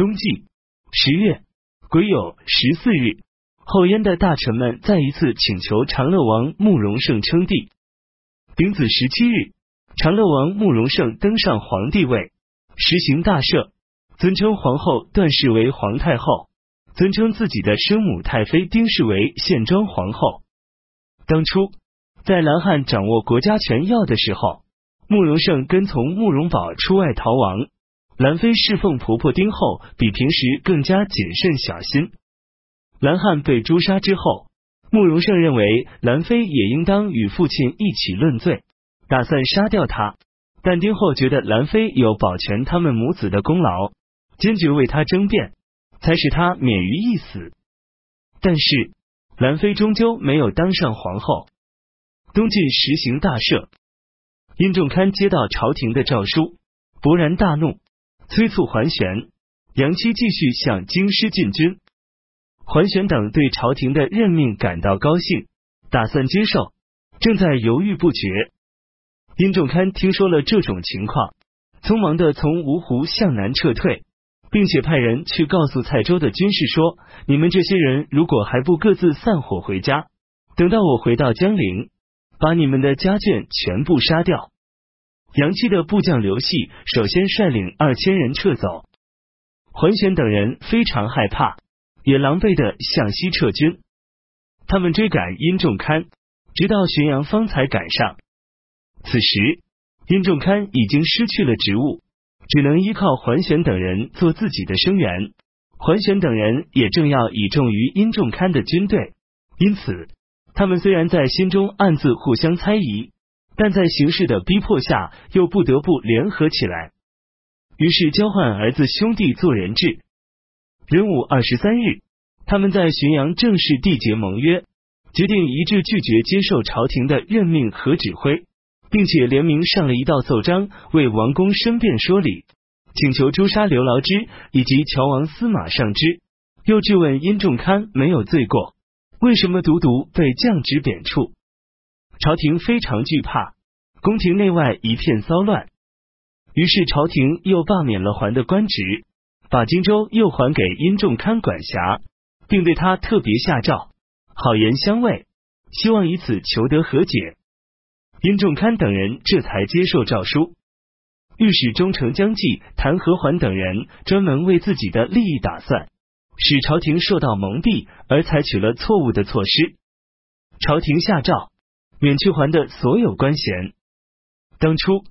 冬季十月癸酉十四日，后燕的大臣们再一次请求长乐王慕容盛称帝。丙子十七日，长乐王慕容盛登上皇帝位，实行大赦，尊称皇后段氏为皇太后，尊称自己的生母太妃丁氏为献庄皇后。当初在蓝汉掌握国家权要的时候，慕容盛跟从慕容宝出外逃亡，兰妃侍奉婆婆丁后比平时更加谨慎小心。兰汉被诛杀之后。慕容盛认为兰妃也应当与父亲一起论罪，打算杀掉他。但丁后觉得兰妃有保全他们母子的功劳，坚决为他争辩，才使他免于一死。但是兰妃终究没有当上皇后。东晋实行大赦，殷仲堪接到朝廷的诏书，勃然大怒，催促桓玄、杨期继续向京师进军。桓玄等对朝廷的任命感到高兴，打算接受，正在犹豫不决。殷仲堪听说了这种情况，匆忙的从芜湖向南撤退，并且派人去告诉蔡州的军士说：“你们这些人如果还不各自散伙回家，等到我回到江陵，把你们的家眷全部杀掉。”杨期的部将刘系首先率领二千人撤走，桓玄等人非常害怕。也狼狈的向西撤军，他们追赶殷仲堪，直到浔阳方才赶上。此时，殷仲堪已经失去了职务，只能依靠桓玄等人做自己的声援。桓玄等人也正要倚重于殷仲堪的军队，因此，他们虽然在心中暗自互相猜疑，但在形势的逼迫下，又不得不联合起来。于是，交换儿子兄弟做人质。壬午二十三日，他们在浔阳正式缔结盟约，决定一致拒绝接受朝廷的任命和指挥，并且联名上了一道奏章，为王公申辩说理，请求诛杀刘牢之以及乔王司马尚之，又质问殷仲堪没有罪过，为什么独独被降职贬黜？朝廷非常惧怕，宫廷内外一片骚乱，于是朝廷又罢免了桓的官职。把荆州又还给殷仲堪管辖，并对他特别下诏，好言相慰，希望以此求得和解。殷仲堪等人这才接受诏书。御史中丞姜济、谭和桓等人专门为自己的利益打算，使朝廷受到蒙蔽，而采取了错误的措施。朝廷下诏免去桓的所有官衔。当初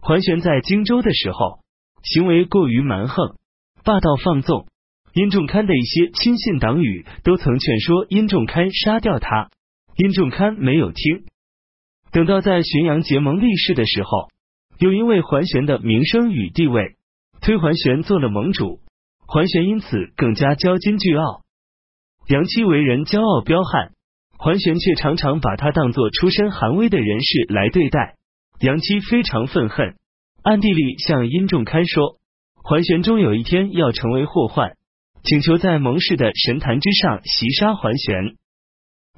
桓玄在荆州的时候，行为过于蛮横。霸道放纵，殷仲堪的一些亲信党羽都曾劝说殷仲堪杀掉他，殷仲堪没有听。等到在浔阳结盟立誓的时候，又因为桓玄的名声与地位，推桓玄做了盟主，桓玄因此更加骄矜倨傲。杨期为人骄傲彪悍，桓玄却常常把他当作出身寒微的人士来对待。杨七非常愤恨，暗地里向殷仲堪说。桓玄终有一天要成为祸患，请求在盟誓的神坛之上袭杀桓玄。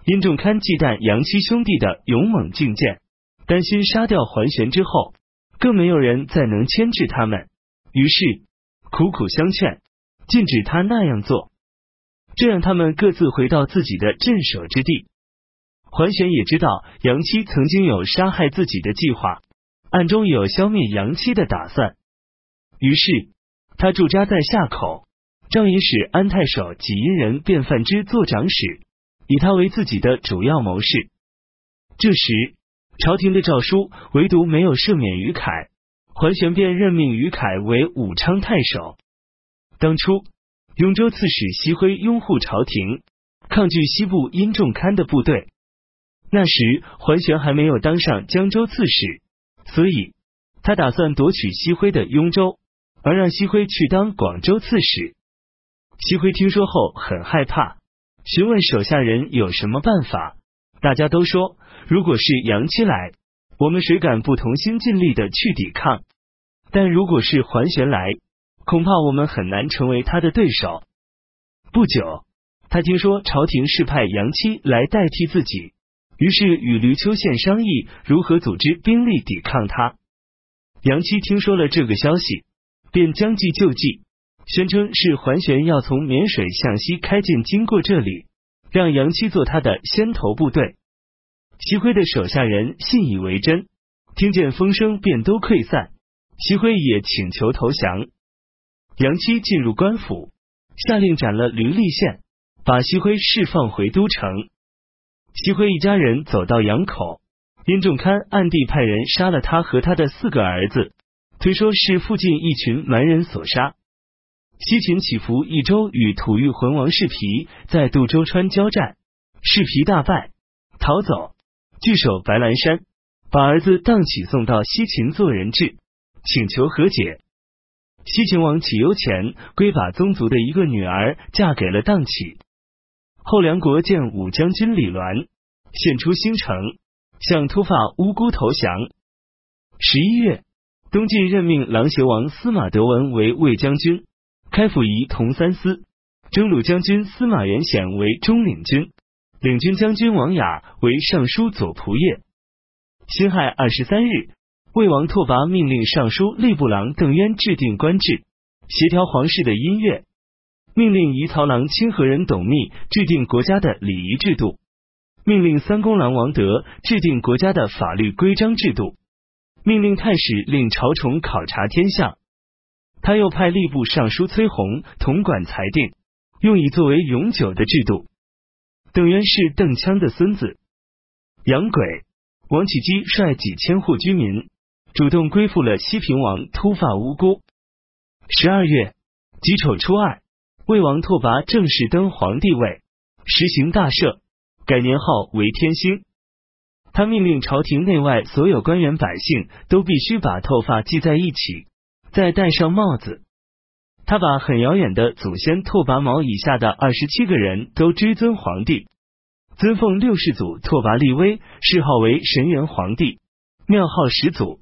殷仲堪忌惮杨七兄弟的勇猛进谏，担心杀掉桓玄之后，更没有人再能牵制他们，于是苦苦相劝，禁止他那样做，这让他们各自回到自己的镇守之地。桓玄也知道杨七曾经有杀害自己的计划，暗中有消灭杨七的打算，于是。他驻扎在夏口，赵以使安太守济阴人卞范之做长史，以他为自己的主要谋士。这时，朝廷的诏书唯独没有赦免于凯，桓玄便任命于凯为武昌太守。当初，雍州刺史西辉拥护朝廷，抗拒西部殷仲堪的部队。那时，桓玄还没有当上江州刺史，所以他打算夺取西辉的雍州。而让西辉去当广州刺史。西辉听说后很害怕，询问手下人有什么办法。大家都说，如果是杨七来，我们谁敢不同心尽力的去抵抗？但如果是桓玄来，恐怕我们很难成为他的对手。不久，他听说朝廷是派杨七来代替自己，于是与闾丘县商议如何组织兵力抵抗他。杨七听说了这个消息。便将计就计，宣称是桓玄要从沔水向西开进，经过这里，让杨七做他的先头部队。西辉的手下人信以为真，听见风声便都溃散。西辉也请求投降。杨七进入官府，下令斩了吕立宪，把西辉释放回都城。西辉一家人走到阳口，殷仲堪暗地派人杀了他和他的四个儿子，推说是附近一群蛮人所杀。西秦起伏一州与吐谷浑王世皮在杜州川交战，世皮大败，逃走，据守白兰山，把儿子荡起送到西秦做人质，请求和解。西秦王启忧前归把宗族的一个女儿嫁给了荡起。后梁国见武将军李鸾献出新城，向突发乌孤投降。十一月，东晋任命琅邪王司马德文为卫将军。开府仪同三司，征虏将军司马元显为中领军，领军将军王雅为尚书左仆射。辛亥二十三日，魏王拓跋命令尚书吏部郎邓渊制定官制，协调皇室的音乐；命令仪曹郎清河人董密制定国家的礼仪制度；命令三公郎王德制定国家的法律规章制度；命令太史令朝崇考察天下。他又派吏部尚书崔弘统管裁定，用以作为永久的制度。邓渊是邓羌的孙子。杨轨、王启基率几千户居民，主动归附了西平王突发无辜。十二月己丑初二，魏王拓跋正式登皇帝位，实行大赦，改年号为天兴。他命令朝廷内外所有官员百姓都必须把头发系在一起。再戴上帽子，他把很遥远的祖先拓跋毛以下的二十七个人都追尊皇帝，尊奉六世祖拓跋力微，谥号为神元皇帝，庙号始祖；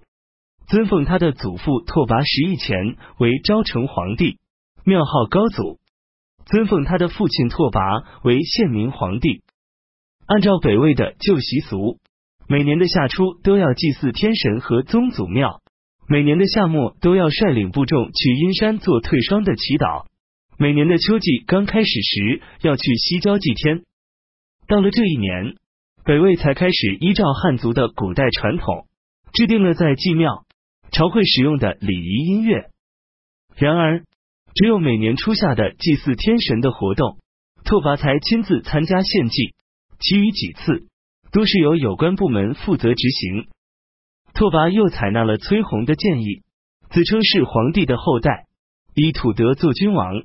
尊奉他的祖父拓跋十义前为昭成皇帝，庙号高祖；尊奉他的父亲拓跋为献明皇帝。按照北魏的旧习俗，每年的夏初都要祭祀天神和宗祖庙。每年的夏末都要率领部众去阴山做退霜的祈祷。每年的秋季刚开始时要去西郊祭天。到了这一年，北魏才开始依照汉族的古代传统，制定了在祭庙、朝会使用的礼仪音乐。然而，只有每年初夏的祭祀天神的活动，拓跋才亲自参加献祭，其余几次都是由有关部门负责执行。拓跋又采纳了崔弘的建议，自称是皇帝的后代，以土德做君王。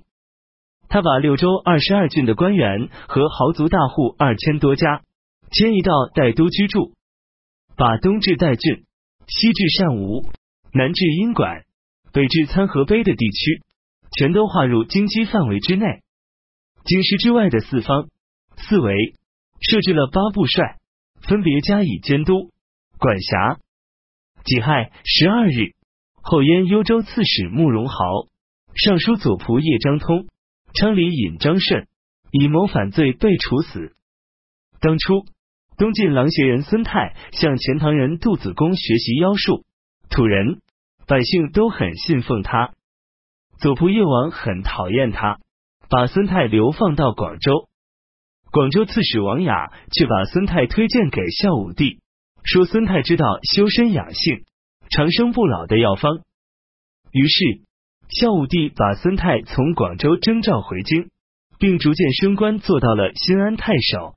他把六州二十二郡的官员和豪族大户二千多家迁移到代都居住，把东至代郡、西至善吴、南至阴管、北至参合碑的地区，全都划入京畿范围之内。京师之外的四方四围设置了八部帅，分别加以监督管辖。己亥十二日，后燕幽州刺史慕容豪、尚书左仆射张通、昌黎尹张顺以谋反罪被处死。当初，东晋琅邪人孙泰向钱塘人杜子公学习妖术，土人百姓都很信奉他。左仆射王很讨厌他，把孙泰流放到广州。广州刺史王雅却把孙泰推荐给孝武帝。说孙泰知道修身养性、长生不老的药方，于是孝武帝把孙泰从广州征召回京，并逐渐升官，做到了新安太守。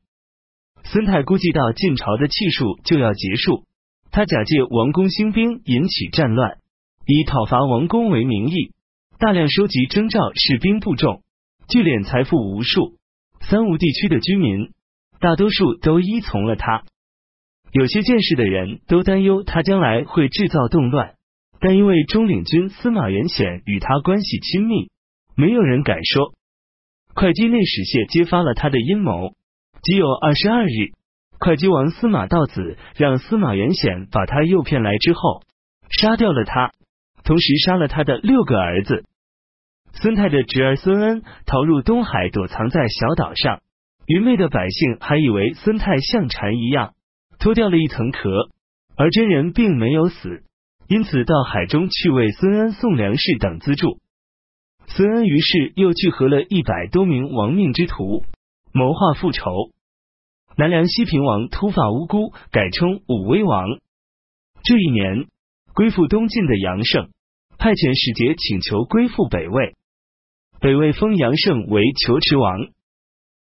孙泰估计到晋朝的气数就要结束，他假借王公兴兵引起战乱，以讨伐王公为名义，大量收集征召士兵部众，聚敛财富无数。三吴地区的居民大多数都依从了他。有些见识的人都担忧他将来会制造动乱，但因为中领军司马元显与他关系亲密，没有人敢说。会稽内史谢揭发了他的阴谋。即有二十二日，会稽王司马道子让司马元显把他诱骗来之后，杀掉了他，同时杀了他的六个儿子。孙泰的侄儿孙恩逃入东海，躲藏在小岛上。愚昧的百姓还以为孙泰像蝉一样脱掉了一层壳，而真人并没有死，因此到海中去为孙恩送粮食等资助。孙恩于是又聚合了一百多名亡命之徒，谋划复仇。南梁西平王突发无辜，改称武威王。这一年，归附东晋的杨胜派遣使节请求归附北魏。北魏封杨胜为求池王，